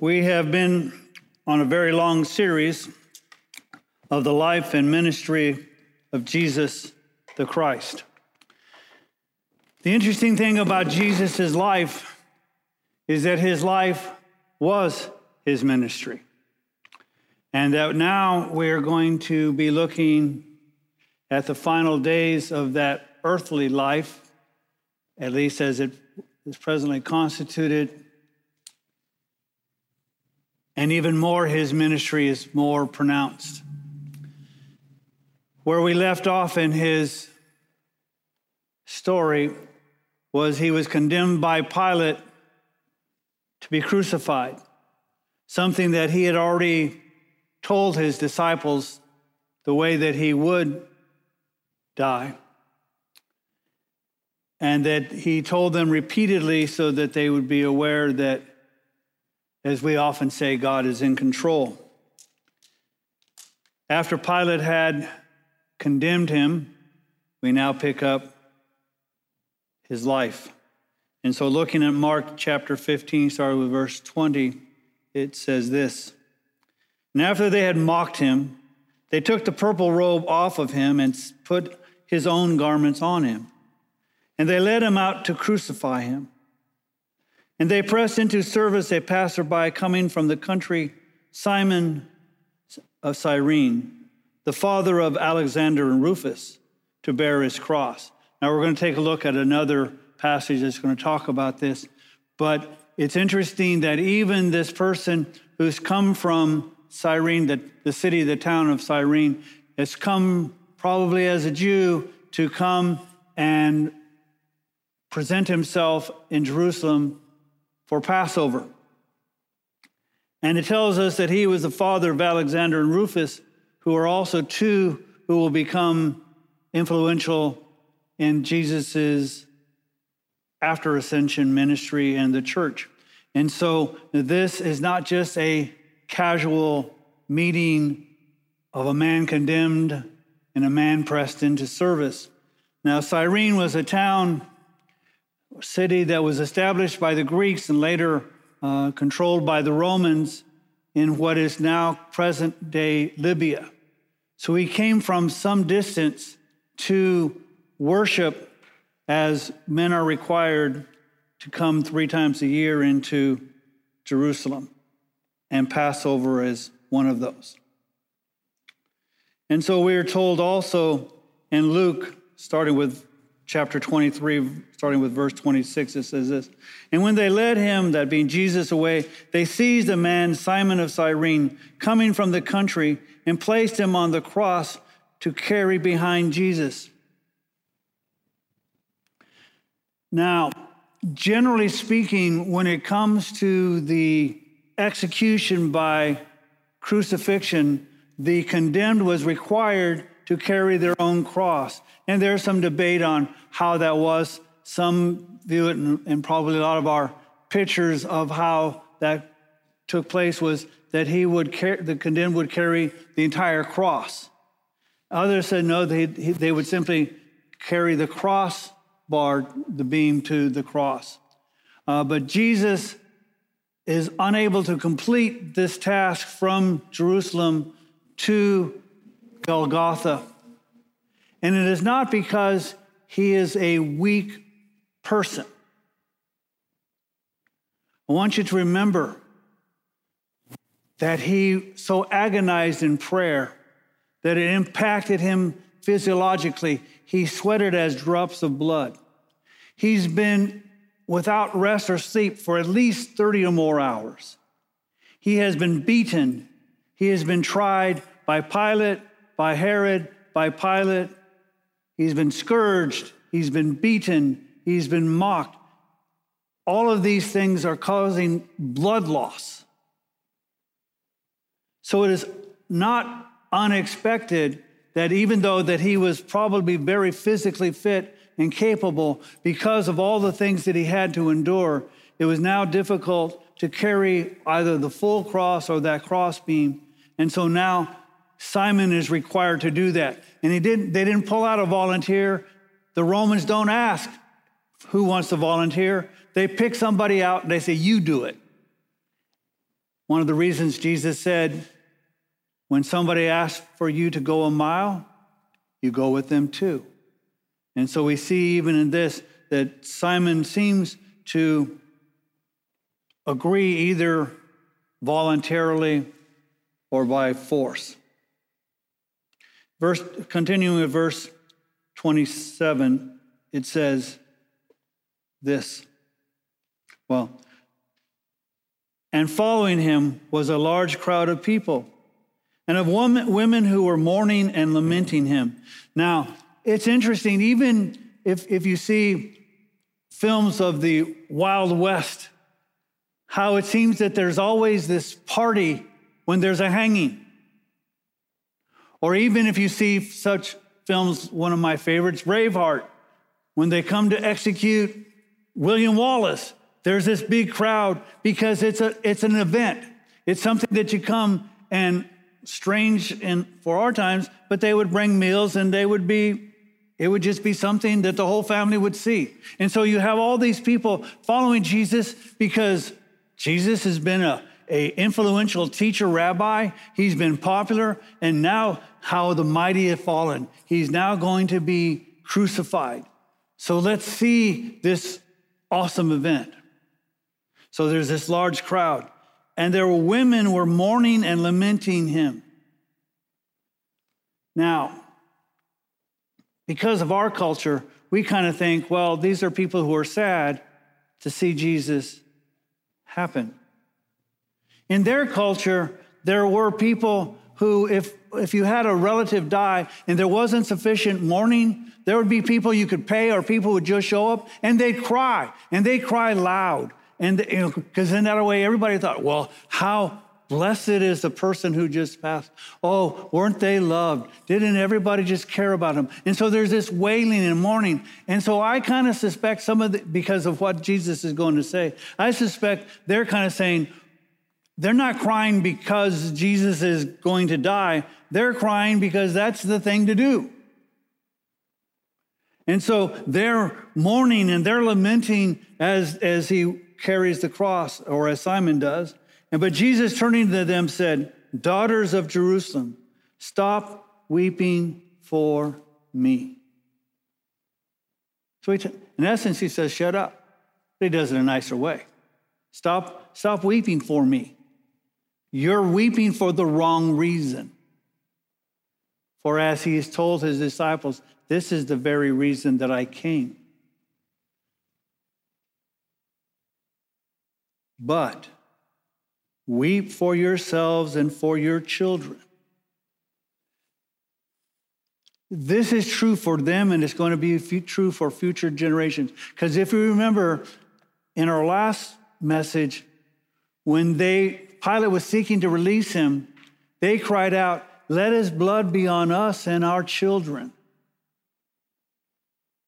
We have been on a very long series of the life and ministry of Jesus the Christ. The interesting thing about Jesus' life is that his life was his ministry. And that now we're going to be looking at the final days of that earthly life, at least as it is presently constituted. And even more, his ministry is more pronounced. Where we left off in his story was he was condemned by Pilate to be crucified, something that he had already told his disciples the way that he would die. And that he told them repeatedly so that they would be aware that, as we often say, God is in control. After Pilate had condemned him, we now pick up his life. And so, looking at Mark chapter 15, starting with verse 20, it says this And after they had mocked him, they took the purple robe off of him and put his own garments on him. And they led him out to crucify him. And they pressed into service a passerby coming from the country, Simon of Cyrene, the father of Alexander and Rufus, to bear his cross. Now we're going to take a look at another passage that's going to talk about this. But it's interesting that even this person who's come from Cyrene, the, the city, the town of Cyrene, has come probably as a Jew, to come and present himself in Jerusalem for Passover. And it tells us that he was the father of Alexander and Rufus, who are also two who will become influential in Jesus's after ascension ministry and the church. And so this is not just a casual meeting of a man condemned and a man pressed into service. Now, Cyrene was a town, city that was established by the Greeks and later uh, controlled by the Romans in what is now present day Libya. So he came from some distance to worship as men are required to come three times a year into Jerusalem, and Passover is one of those. And so we are told also in Luke, starting with chapter 23, starting with verse 26, it says this And when they led him, that being Jesus, away, they seized a man, Simon of Cyrene, coming from the country, and placed him on the cross to carry behind Jesus. Now, generally speaking, when it comes to the execution by crucifixion, the condemned was required to carry their own cross. And there's some debate on how that was. Some view it, and probably a lot of our pictures of how that took place was that he would carry, the condemned would carry the entire cross. Others said no, they, they would simply carry the cross bar, the beam to the cross. Uh, but Jesus is unable to complete this task from Jerusalem to Golgotha. And it is not because he is a weak person. I want you to remember that he so agonized in prayer that it impacted him physiologically. He sweated as drops of blood. He's been without rest or sleep for at least 30 or more hours. He has been beaten he has been tried by Pilate, by Herod, by Pilate. He's been scourged. He's been beaten. He's been mocked. All of these things are causing blood loss. So it is not unexpected that even though that he was probably very physically fit and capable because of all the things that he had to endure, it was now difficult to carry either the full cross or that cross beam and so now Simon is required to do that. And he didn't, they didn't pull out a volunteer. The Romans don't ask who wants to volunteer. They pick somebody out and they say, You do it. One of the reasons Jesus said, when somebody asks for you to go a mile, you go with them too. And so we see even in this that Simon seems to agree either voluntarily or by force. Verse, continuing with verse 27, it says this. Well, and following him was a large crowd of people and of women, women who were mourning and lamenting him. Now, it's interesting, even if, if you see films of the Wild West, how it seems that there's always this party when there's a hanging. Or even if you see such films, one of my favorites, Braveheart, when they come to execute William Wallace, there's this big crowd because it's, a, it's an event. It's something that you come and strange in, for our times, but they would bring meals and they would be, it would just be something that the whole family would see. And so you have all these people following Jesus because Jesus has been a, a influential teacher rabbi. He's been popular. And now how the mighty have fallen. He's now going to be crucified. So let's see this awesome event. So there's this large crowd, and there were women were mourning and lamenting him. Now, because of our culture, we kind of think, well, these are people who are sad to see Jesus happen. In their culture, there were people who, if, if you had a relative die and there wasn't sufficient mourning, there would be people you could pay or people would just show up and they'd cry and they'd cry loud. And because you know, in that way, everybody thought, well, how blessed is the person who just passed. Oh, weren't they loved? Didn't everybody just care about them? And so there's this wailing and mourning. And so I kind of suspect some of the, because of what Jesus is going to say, I suspect they're kind of saying, they're not crying because Jesus is going to die. They're crying because that's the thing to do. And so they're mourning and they're lamenting as, as he carries the cross, or as Simon does. And but Jesus turning to them said, Daughters of Jerusalem, stop weeping for me. So he, in essence, he says, Shut up. But he does it in a nicer way. Stop, stop weeping for me. You're weeping for the wrong reason. For as he has told his disciples, this is the very reason that I came. But weep for yourselves and for your children. This is true for them, and it's going to be true for future generations. Because if you remember in our last message, when they Pilate was seeking to release him, they cried out, Let his blood be on us and our children.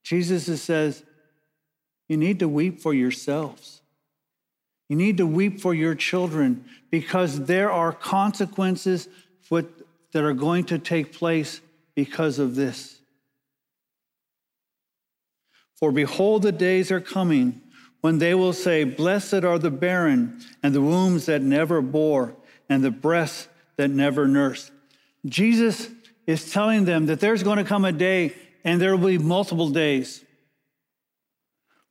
Jesus says, You need to weep for yourselves. You need to weep for your children because there are consequences that are going to take place because of this. For behold, the days are coming when they will say, Blessed are the barren, and the wombs that never bore, and the breasts that never nursed. Jesus is telling them that there's going to come a day, and there will be multiple days,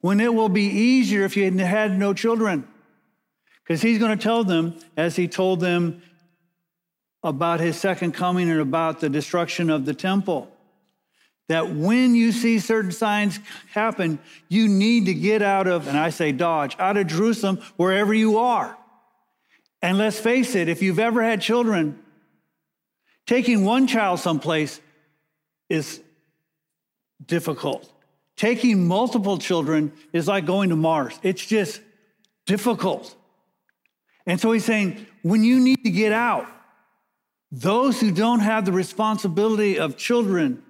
when it will be easier if you had no children. Because he's going to tell them, as he told them about his second coming and about the destruction of the temple that when you see certain signs happen, you need to get out of, and I say dodge, out of Jerusalem, wherever you are. And let's face it, if you've ever had children, taking one child someplace is difficult. Taking multiple children is like going to Mars, it's just difficult. And so he's saying, when you need to get out, those who don't have the responsibility of children,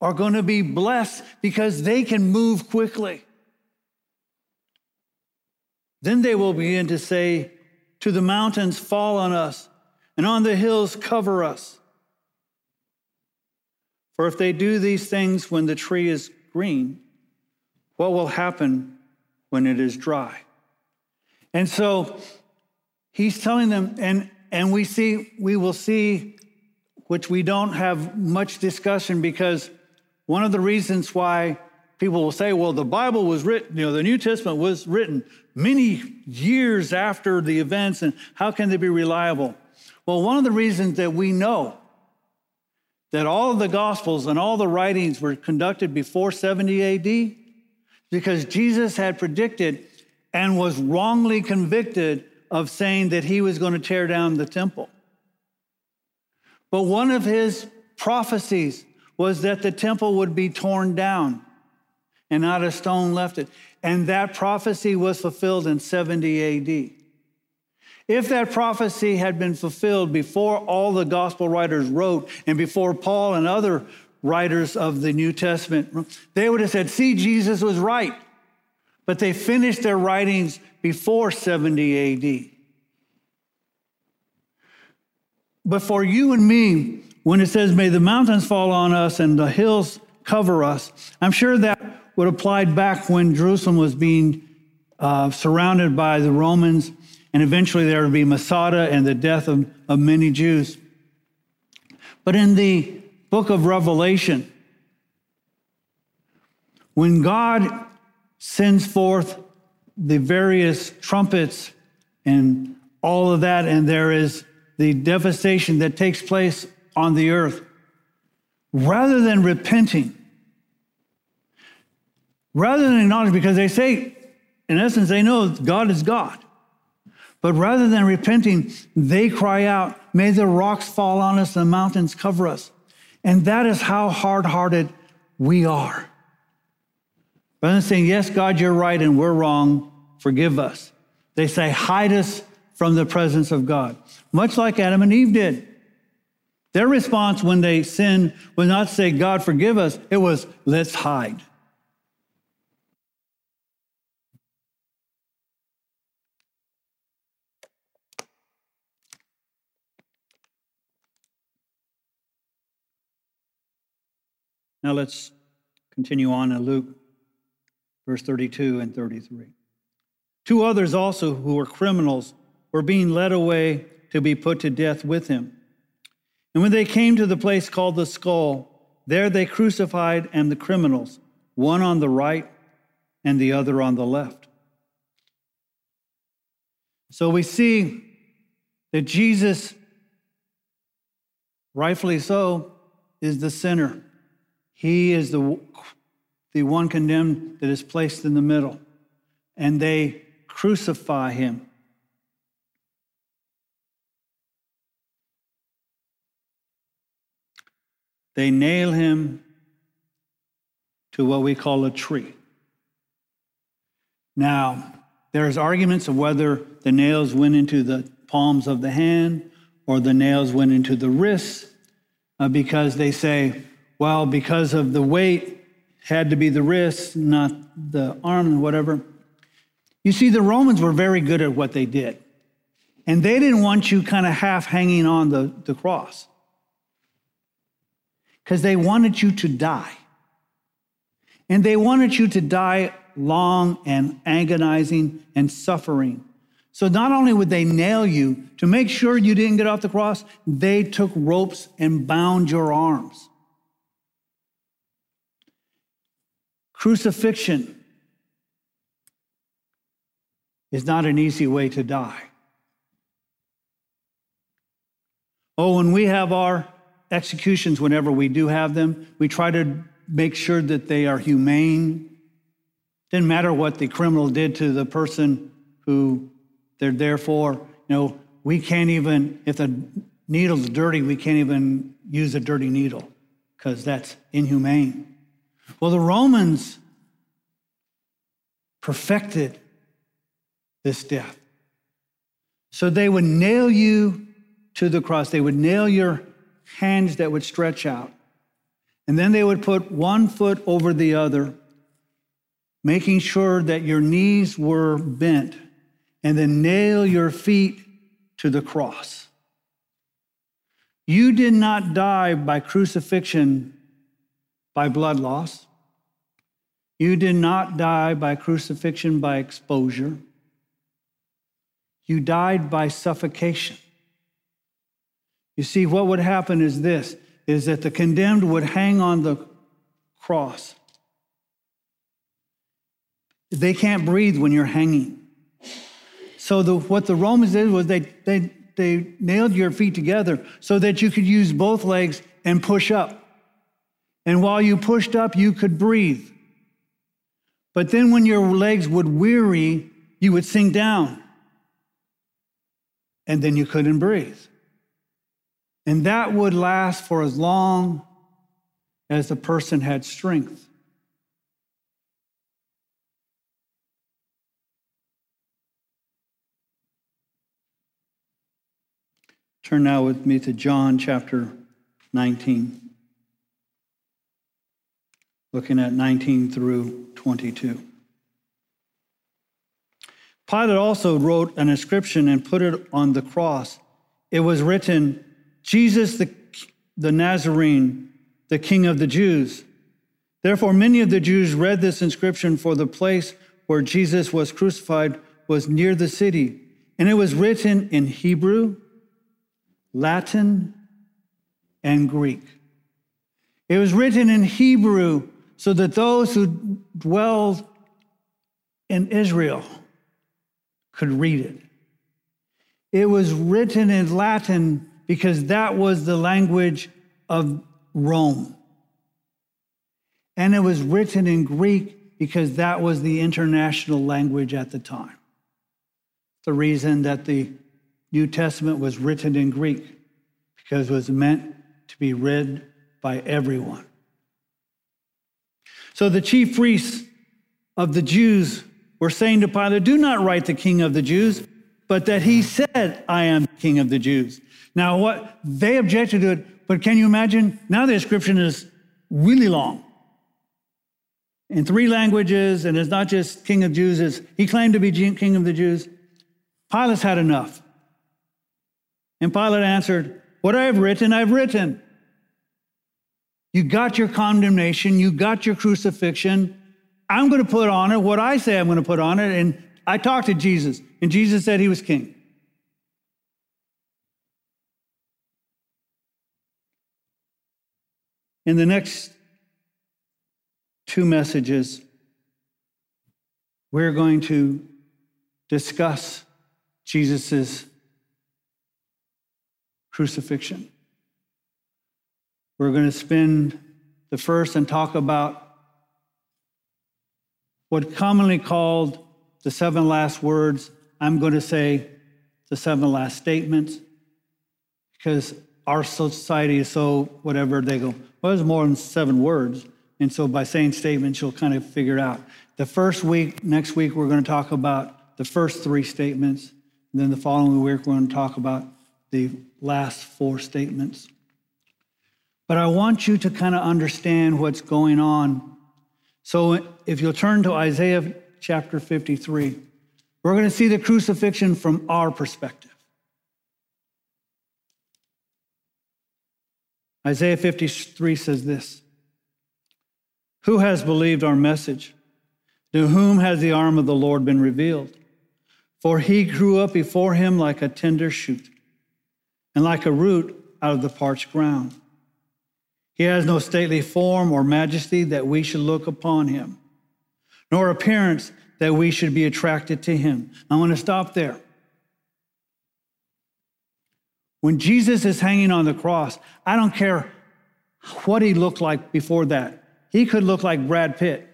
are going to be blessed because they can move quickly. Then they will begin to say, To the mountains, fall on us, and on the hills, cover us. For if they do these things when the tree is green, what will happen when it is dry? And so He's telling them, and, and we see, we will see, which we don't have much discussion because one of the reasons why people will say, well, the Bible was written, you know, the New Testament was written many years after the events, and how can they be reliable? Well, one of the reasons that we know that all of the Gospels and all the writings were conducted before 70 AD because Jesus had predicted and was wrongly convicted of saying that he was going to tear down the temple. But one of his prophecies was that the temple would be torn down and not a stone left it. And that prophecy was fulfilled in 70 AD. If that prophecy had been fulfilled before all the gospel writers wrote and before Paul and other writers of the New Testament, they would have said, see, Jesus was right. But they finished their writings before 70 AD. But for you and me, when it says, May the mountains fall on us and the hills cover us, I'm sure that would apply back when Jerusalem was being uh, surrounded by the Romans, and eventually there would be Masada and the death of, of many Jews. But in the book of Revelation, when God sends forth the various trumpets and all of that, and there is the devastation that takes place on the earth, rather than repenting, rather than acknowledging, because they say, in essence, they know God is God. But rather than repenting, they cry out, May the rocks fall on us, and the mountains cover us. And that is how hard hearted we are. Rather than saying, Yes, God, you're right and we're wrong, forgive us. They say, Hide us from the presence of God, much like Adam and Eve did. Their response when they sinned was not say, God, forgive us, it was, let's hide. Now let's continue on in Luke, verse 32 and 33. Two others also, who were criminals, were being led away to be put to death with him. And when they came to the place called the skull, there they crucified and the criminals, one on the right and the other on the left. So we see that Jesus, rightfully so, is the sinner. He is the, the one condemned that is placed in the middle, and they crucify him. They nail him to what we call a tree. Now, there's arguments of whether the nails went into the palms of the hand or the nails went into the wrists, uh, because they say, well, because of the weight, had to be the wrists, not the arm, whatever. You see, the Romans were very good at what they did. And they didn't want you kind of half hanging on the, the cross because they wanted you to die. And they wanted you to die long and agonizing and suffering. So not only would they nail you to make sure you didn't get off the cross, they took ropes and bound your arms. Crucifixion is not an easy way to die. Oh, when we have our executions, whenever we do have them, we try to make sure that they are humane. Didn't matter what the criminal did to the person who they're there for. You know, we can't even, if the needle's dirty, we can't even use a dirty needle because that's inhumane. Well, the Romans perfected this death. So they would nail you to the cross. They would nail your hands that would stretch out. And then they would put one foot over the other, making sure that your knees were bent, and then nail your feet to the cross. You did not die by crucifixion by blood loss. You did not die by crucifixion by exposure. you died by suffocation. You see, what would happen is this is that the condemned would hang on the cross. They can't breathe when you're hanging. So the, what the Romans did was they, they, they nailed your feet together so that you could use both legs and push up. And while you pushed up, you could breathe. But then when your legs would weary, you would sink down. And then you couldn't breathe. And that would last for as long as the person had strength. Turn now with me to John chapter 19, looking at 19 through 22. Pilate also wrote an inscription and put it on the cross. It was written, Jesus the, the Nazarene, the King of the Jews. Therefore, many of the Jews read this inscription, for the place where Jesus was crucified was near the city. And it was written in Hebrew, Latin, and Greek. It was written in Hebrew so that those who dwelled in Israel could read it. It was written in Latin because that was the language of Rome. And it was written in Greek because that was the international language at the time. The reason that the New Testament was written in Greek because it was meant to be read by everyone. So the chief priests of the Jews were saying to Pilate, Do not write the king of the Jews, but that he said, I am king of the Jews. Now, what they objected to it, but can you imagine? Now the inscription is really long in three languages, and it's not just king of Jews, it's, he claimed to be king of the Jews. Pilate's had enough. And Pilate answered, What I have written, I've written. You got your condemnation, you got your crucifixion. I'm going to put on it what I say I'm going to put on it. And I talked to Jesus, and Jesus said he was king. In the next two messages, we're going to discuss Jesus' crucifixion. We're going to spend the first and talk about what commonly called the seven last words. I'm going to say the seven last statements because our society is so whatever they go, well, there's more than seven words. And so by saying statements, you'll kind of figure it out. The first week, next week, we're going to talk about the first three statements. And then the following week, we're going to talk about the last four statements. But I want you to kind of understand what's going on. So if you'll turn to Isaiah chapter 53, we're going to see the crucifixion from our perspective. Isaiah 53 says this Who has believed our message? To whom has the arm of the Lord been revealed? For he grew up before him like a tender shoot and like a root out of the parched ground. He has no stately form or majesty that we should look upon him, nor appearance that we should be attracted to him. I want to stop there. When Jesus is hanging on the cross, I don't care what he looked like before that. He could look like Brad Pitt.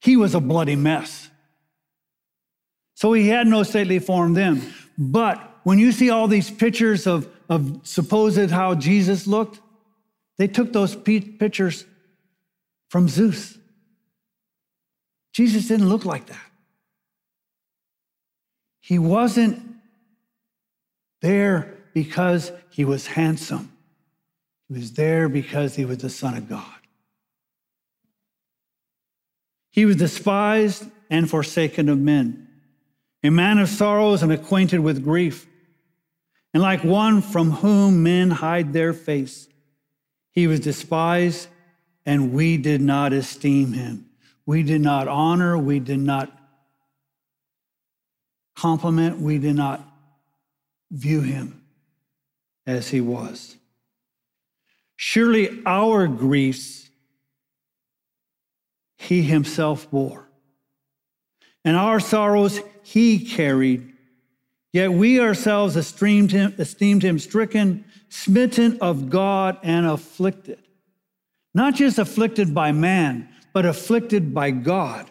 He was a bloody mess. So he had no stately form then. But when you see all these pictures of, of supposed how Jesus looked, they took those pictures from Zeus. Jesus didn't look like that. He wasn't there because he was handsome. He was there because he was the Son of God. He was despised and forsaken of men, a man of sorrows and acquainted with grief and like one from whom men hide their face. He was despised, and we did not esteem him. We did not honor, we did not compliment, we did not view him as he was. Surely our griefs he himself bore, and our sorrows he carried. Yet we ourselves esteemed him, esteemed him stricken, smitten of God, and afflicted. Not just afflicted by man, but afflicted by God.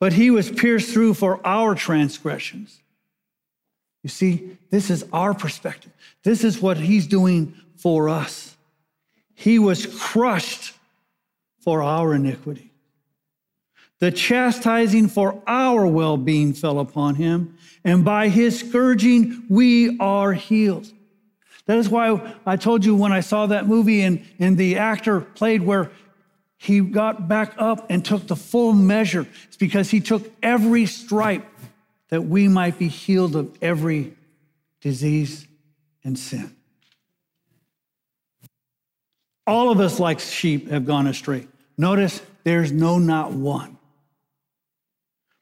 But he was pierced through for our transgressions. You see, this is our perspective. This is what he's doing for us. He was crushed for our iniquity. The chastising for our well being fell upon him, and by his scourging we are healed. That is why I told you when I saw that movie and, and the actor played where he got back up and took the full measure. It's because he took every stripe that we might be healed of every disease and sin. All of us, like sheep, have gone astray. Notice there's no not one.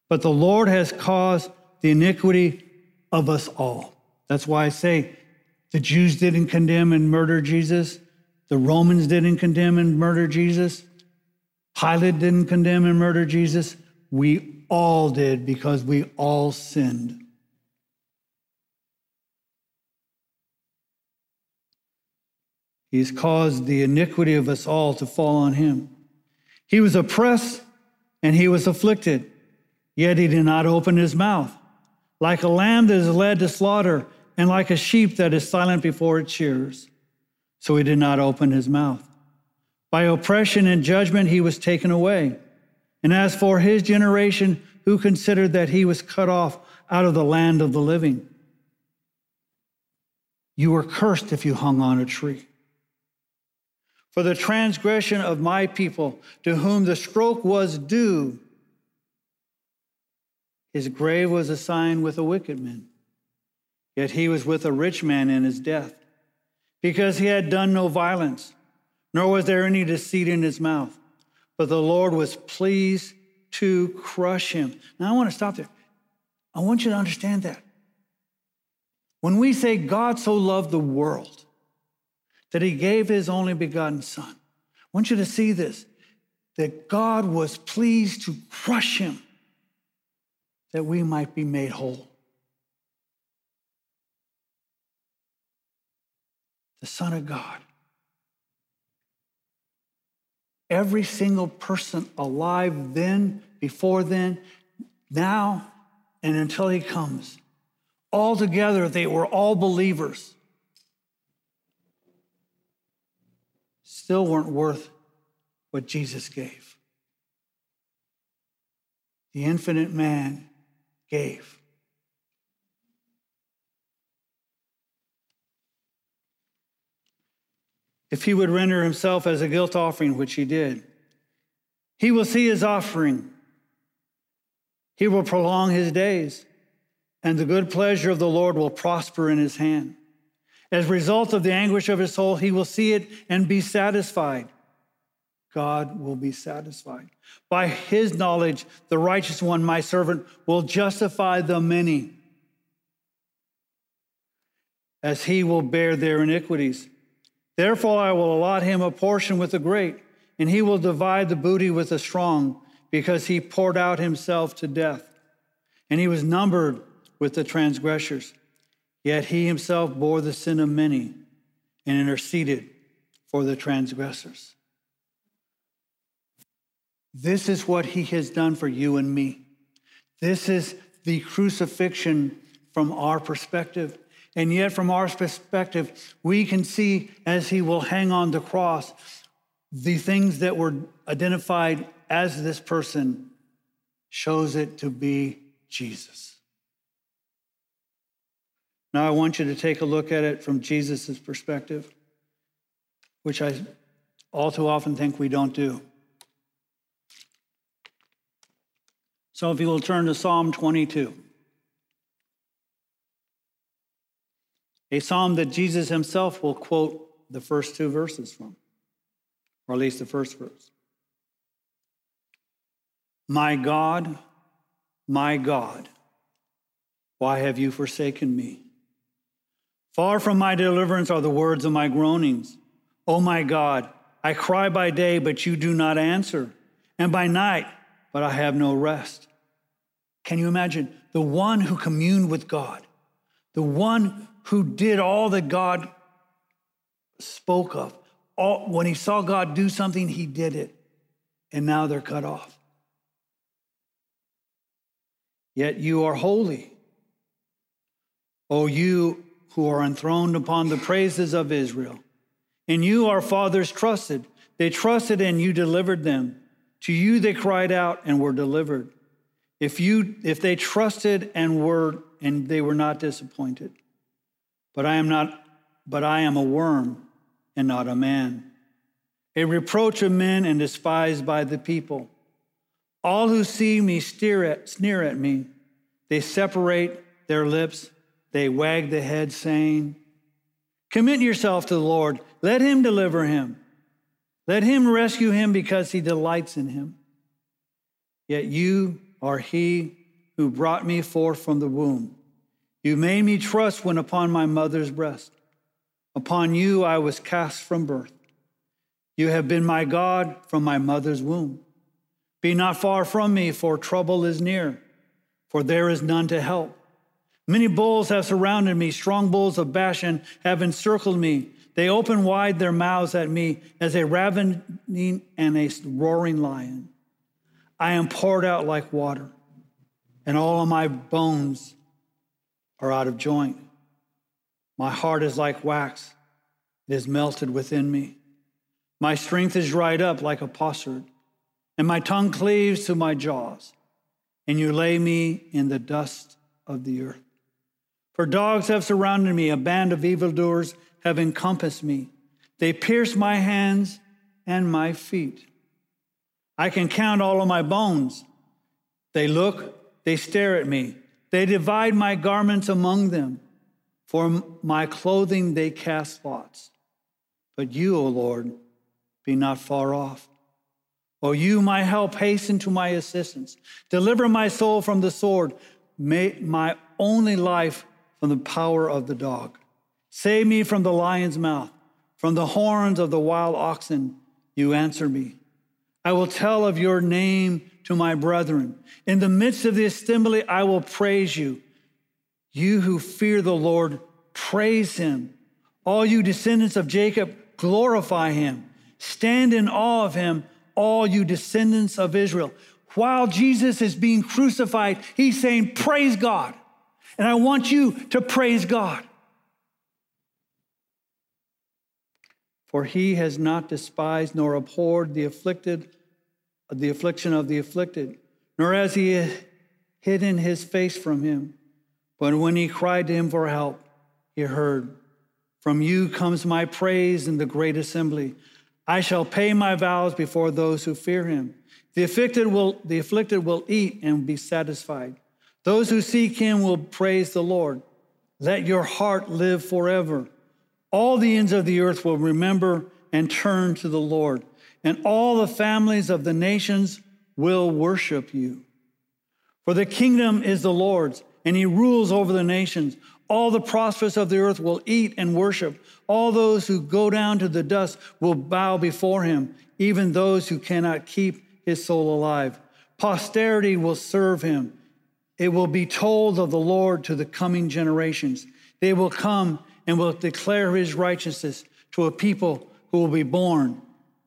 But the Lord has caused the iniquity of us all. That's why I say the Jews didn't condemn and murder Jesus. The Romans didn't condemn and murder Jesus. Pilate didn't condemn and murder Jesus. We all did because we all sinned. He's caused the iniquity of us all to fall on him. He was oppressed and he was afflicted, yet he did not open his mouth. Like a lamb that is led to slaughter, and like a sheep that is silent before its shearers. So he did not open his mouth. By oppression and judgment he was taken away. And as for his generation, who considered that he was cut off out of the land of the living? You were cursed if you hung on a tree. For the transgression of my people, to whom the stroke was due, his grave was assigned with a wicked man. Yet he was with a rich man in his death, because he had done no violence nor was there any deceit in his mouth. But the Lord was pleased to crush him. Now I want to stop there. I want you to understand that. When we say God so loved the world that he gave his only begotten son, I want you to see this that God was pleased to crush him that we might be made whole. The Son of God Every single person alive then, before then, now, and until he comes. All together, they were all believers. Still weren't worth what Jesus gave. The infinite man gave. If he would render himself as a guilt offering, which he did. He will see his offering. He will prolong his days, and the good pleasure of the Lord will prosper in his hand. As a result of the anguish of his soul, he will see it and be satisfied. God will be satisfied. By his knowledge, the righteous one, my servant, will justify the many, as he will bear their iniquities. Therefore, I will allot him a portion with the great, and he will divide the booty with the strong, because he poured out himself to death. And he was numbered with the transgressors. Yet he himself bore the sin of many and interceded for the transgressors. This is what he has done for you and me. This is the crucifixion from our perspective. And yet, from our perspective, we can see as he will hang on the cross the things that were identified as this person shows it to be Jesus. Now, I want you to take a look at it from Jesus' perspective, which I all too often think we don't do. So, if you will turn to Psalm 22. A psalm that Jesus himself will quote the first two verses from, or at least the first verse. My God, my God, Why have you forsaken me? Far from my deliverance are the words of my groanings. O oh my God, I cry by day, but you do not answer, and by night, but I have no rest. Can you imagine the one who communed with God, the one who did all that God spoke of? All, when he saw God do something, he did it, and now they're cut off. Yet you are holy. O you who are enthroned upon the praises of Israel. In you our fathers trusted. They trusted and you delivered them. To you they cried out and were delivered. If you if they trusted and were and they were not disappointed. But I am not but I am a worm and not a man. A reproach of men and despised by the people. All who see me sneer at, sneer at me. They separate their lips they wag the head, saying, Commit yourself to the Lord. Let him deliver him. Let him rescue him because he delights in him. Yet you are he who brought me forth from the womb. You made me trust when upon my mother's breast. Upon you I was cast from birth. You have been my God from my mother's womb. Be not far from me, for trouble is near, for there is none to help. Many bulls have surrounded me, strong bulls of Bashan have encircled me. They open wide their mouths at me as a ravening and a roaring lion. I am poured out like water, and all of my bones are out of joint. My heart is like wax, it is melted within me. My strength is dried up like a potsherd, and my tongue cleaves to my jaws, and you lay me in the dust of the earth. For dogs have surrounded me, a band of evildoers have encompassed me. They pierce my hands and my feet. I can count all of my bones. They look, they stare at me. They divide my garments among them. For my clothing they cast lots. But you, O Lord, be not far off. O you, my help, hasten to my assistance. Deliver my soul from the sword. May my only life from the power of the dog. Save me from the lion's mouth, from the horns of the wild oxen. You answer me. I will tell of your name to my brethren. In the midst of the assembly, I will praise you. You who fear the Lord, praise him. All you descendants of Jacob, glorify him. Stand in awe of him, all you descendants of Israel. While Jesus is being crucified, he's saying, Praise God. And I want you to praise God. For he has not despised nor abhorred the afflicted, the affliction of the afflicted, nor has he hidden his face from him. But when he cried to him for help, he heard. From you comes my praise in the great assembly. I shall pay my vows before those who fear him. The afflicted will, the afflicted will eat and be satisfied. Those who seek him will praise the Lord. Let your heart live forever. All the ends of the earth will remember and turn to the Lord, and all the families of the nations will worship you. For the kingdom is the Lord's, and he rules over the nations. All the prosperous of the earth will eat and worship. All those who go down to the dust will bow before him, even those who cannot keep his soul alive. Posterity will serve him. It will be told of the Lord to the coming generations. They will come and will declare his righteousness to a people who will be born,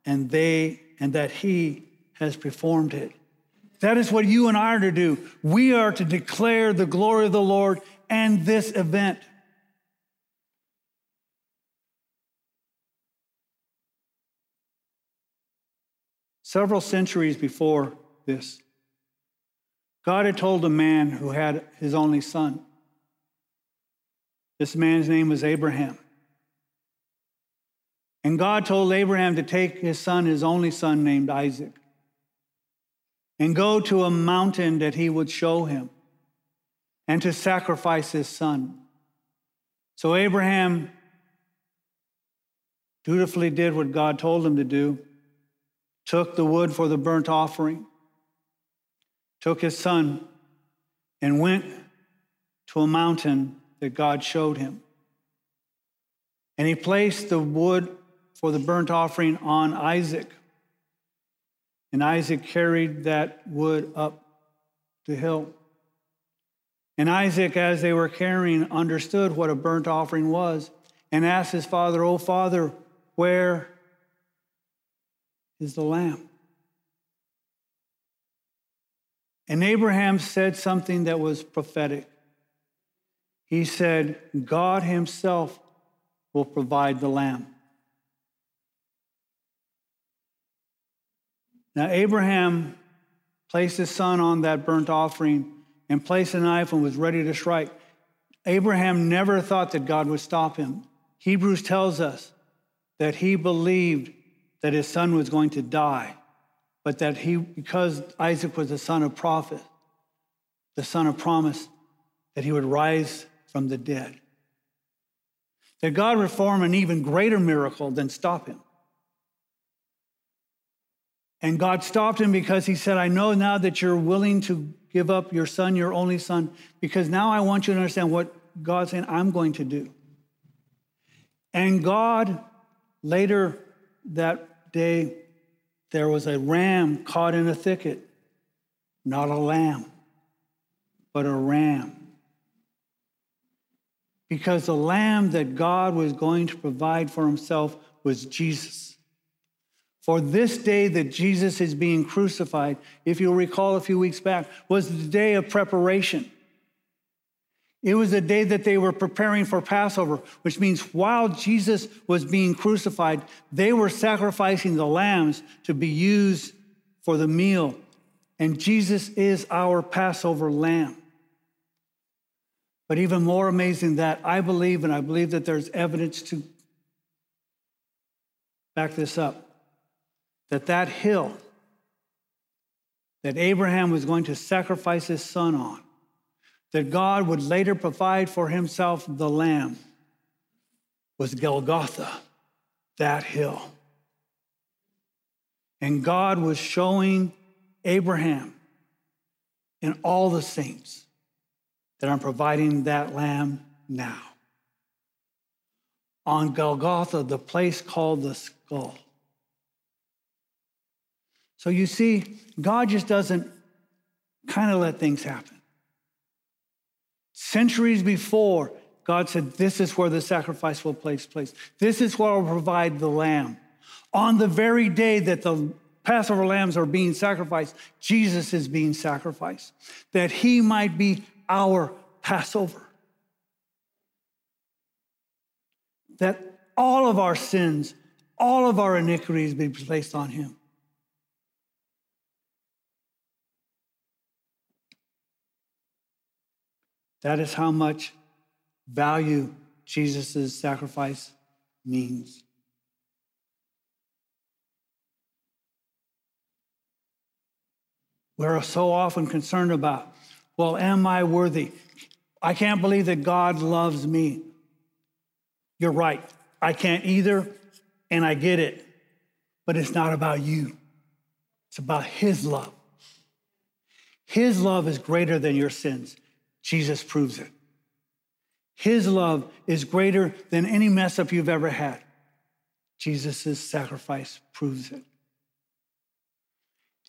and they and that he has performed it. That is what you and I are to do. We are to declare the glory of the Lord and this event. Several centuries before this, God had told a man who had his only son. This man's name was Abraham. And God told Abraham to take his son, his only son named Isaac, and go to a mountain that he would show him and to sacrifice his son. So Abraham dutifully did what God told him to do, took the wood for the burnt offering took his son and went to a mountain that God showed him. And he placed the wood for the burnt offering on Isaac. And Isaac carried that wood up the hill. And Isaac, as they were carrying, understood what a burnt offering was and asked his father, Oh, father, where is the lamb? And Abraham said something that was prophetic. He said, God himself will provide the lamb. Now, Abraham placed his son on that burnt offering and placed a knife and was ready to strike. Abraham never thought that God would stop him. Hebrews tells us that he believed that his son was going to die, but that he, because Isaac was the son of prophet, the son of promise, that he would rise from the dead. That God would perform an even greater miracle than stop him. And God stopped him because he said, I know now that you're willing to give up your son, your only son, because now I want you to understand what God's saying I'm going to do. And God, later that day, there was a ram caught in a thicket, not a lamb, but a ram. Because the lamb that God was going to provide for himself was Jesus. For this day that Jesus is being crucified, if you'll recall a few weeks back, was the day of preparation. It was the day that they were preparing for Passover, which means while Jesus was being crucified, they were sacrificing the lambs to be used for the meal. And Jesus is our Passover lamb. But even more amazing that I believe, and I believe that there's evidence to back this up that that hill that Abraham was going to sacrifice his son on, that God would later provide for himself the lamb, was Golgotha, that hill. And God was showing Abraham and all the saints that I'm providing that lamb now. On Golgotha, the place called the skull. So you see, God just doesn't kind of let things happen. Centuries before, God said, This is where the sacrifice will place place. This is where I'll provide the lamb. On the very day that the Passover lambs are being sacrificed, Jesus is being sacrificed, that he might be our Passover. That all of our sins, all of our iniquities be placed on him. That is how much value Jesus' sacrifice means. We're so often concerned about, well, am I worthy? I can't believe that God loves me. You're right. I can't either, and I get it. But it's not about you, it's about His love. His love is greater than your sins. Jesus proves it. His love is greater than any mess up you've ever had. Jesus' sacrifice proves it.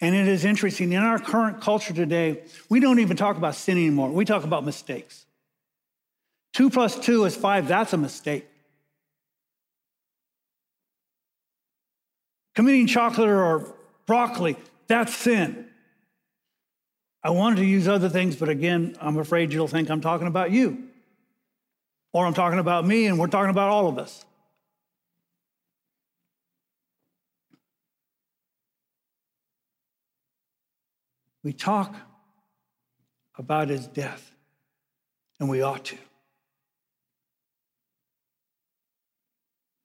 And it is interesting, in our current culture today, we don't even talk about sin anymore. We talk about mistakes. Two plus two is five, that's a mistake. Committing chocolate or broccoli, that's sin. I wanted to use other things, but again, I'm afraid you'll think I'm talking about you. Or I'm talking about me, and we're talking about all of us. We talk about his death, and we ought to.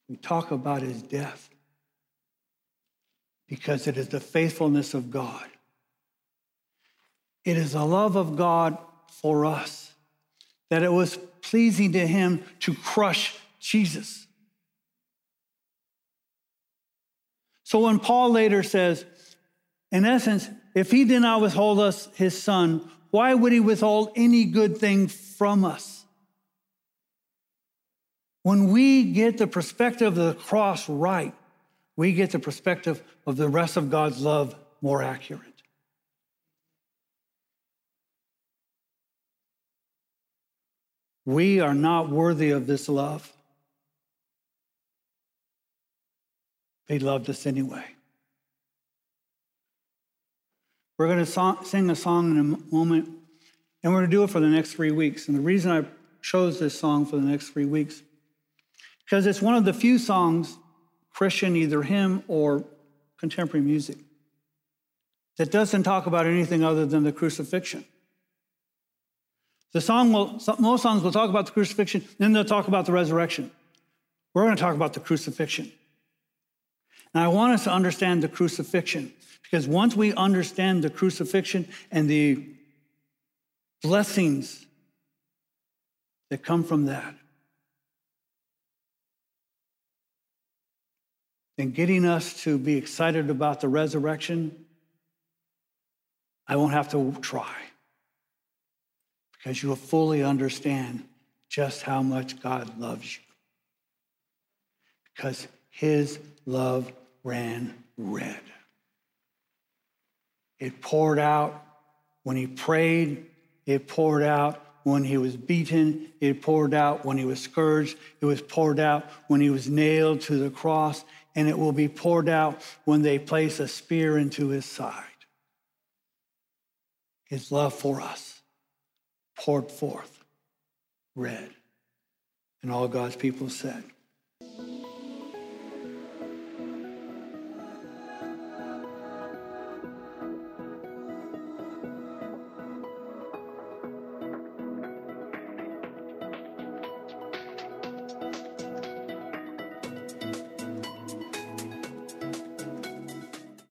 We talk about his death because it is the faithfulness of God it is the love of God for us that it was pleasing to him to crush Jesus. So when Paul later says, in essence, if he did not withhold us his son, Why would he withhold any good thing from us? When we get the perspective of the cross right, we get the perspective of the rest of God's love more accurate. We are not worthy of this love. He loved us anyway. We're going to sing a song in a moment, and we're going to do it for the next three weeks. And the reason I chose this song for the next three weeks, because it's one of the few songs, Christian, either hymn or contemporary music, that doesn't talk about anything other than the crucifixion. The song will, most songs will talk about the crucifixion, then they'll talk about the resurrection. We're going to talk about the crucifixion. And I want us to understand the crucifixion because once we understand the crucifixion and the blessings that come from that, then getting us to be excited about the resurrection, I won't have to try because you will fully understand just how much God loves you. Because his love ran red. It poured out when he prayed, it poured out when he was beaten, it poured out when he was scourged, it was poured out when he was nailed to the cross, and it will be poured out when they place a spear into his side. His love for us poured forth, red. And all God's people said,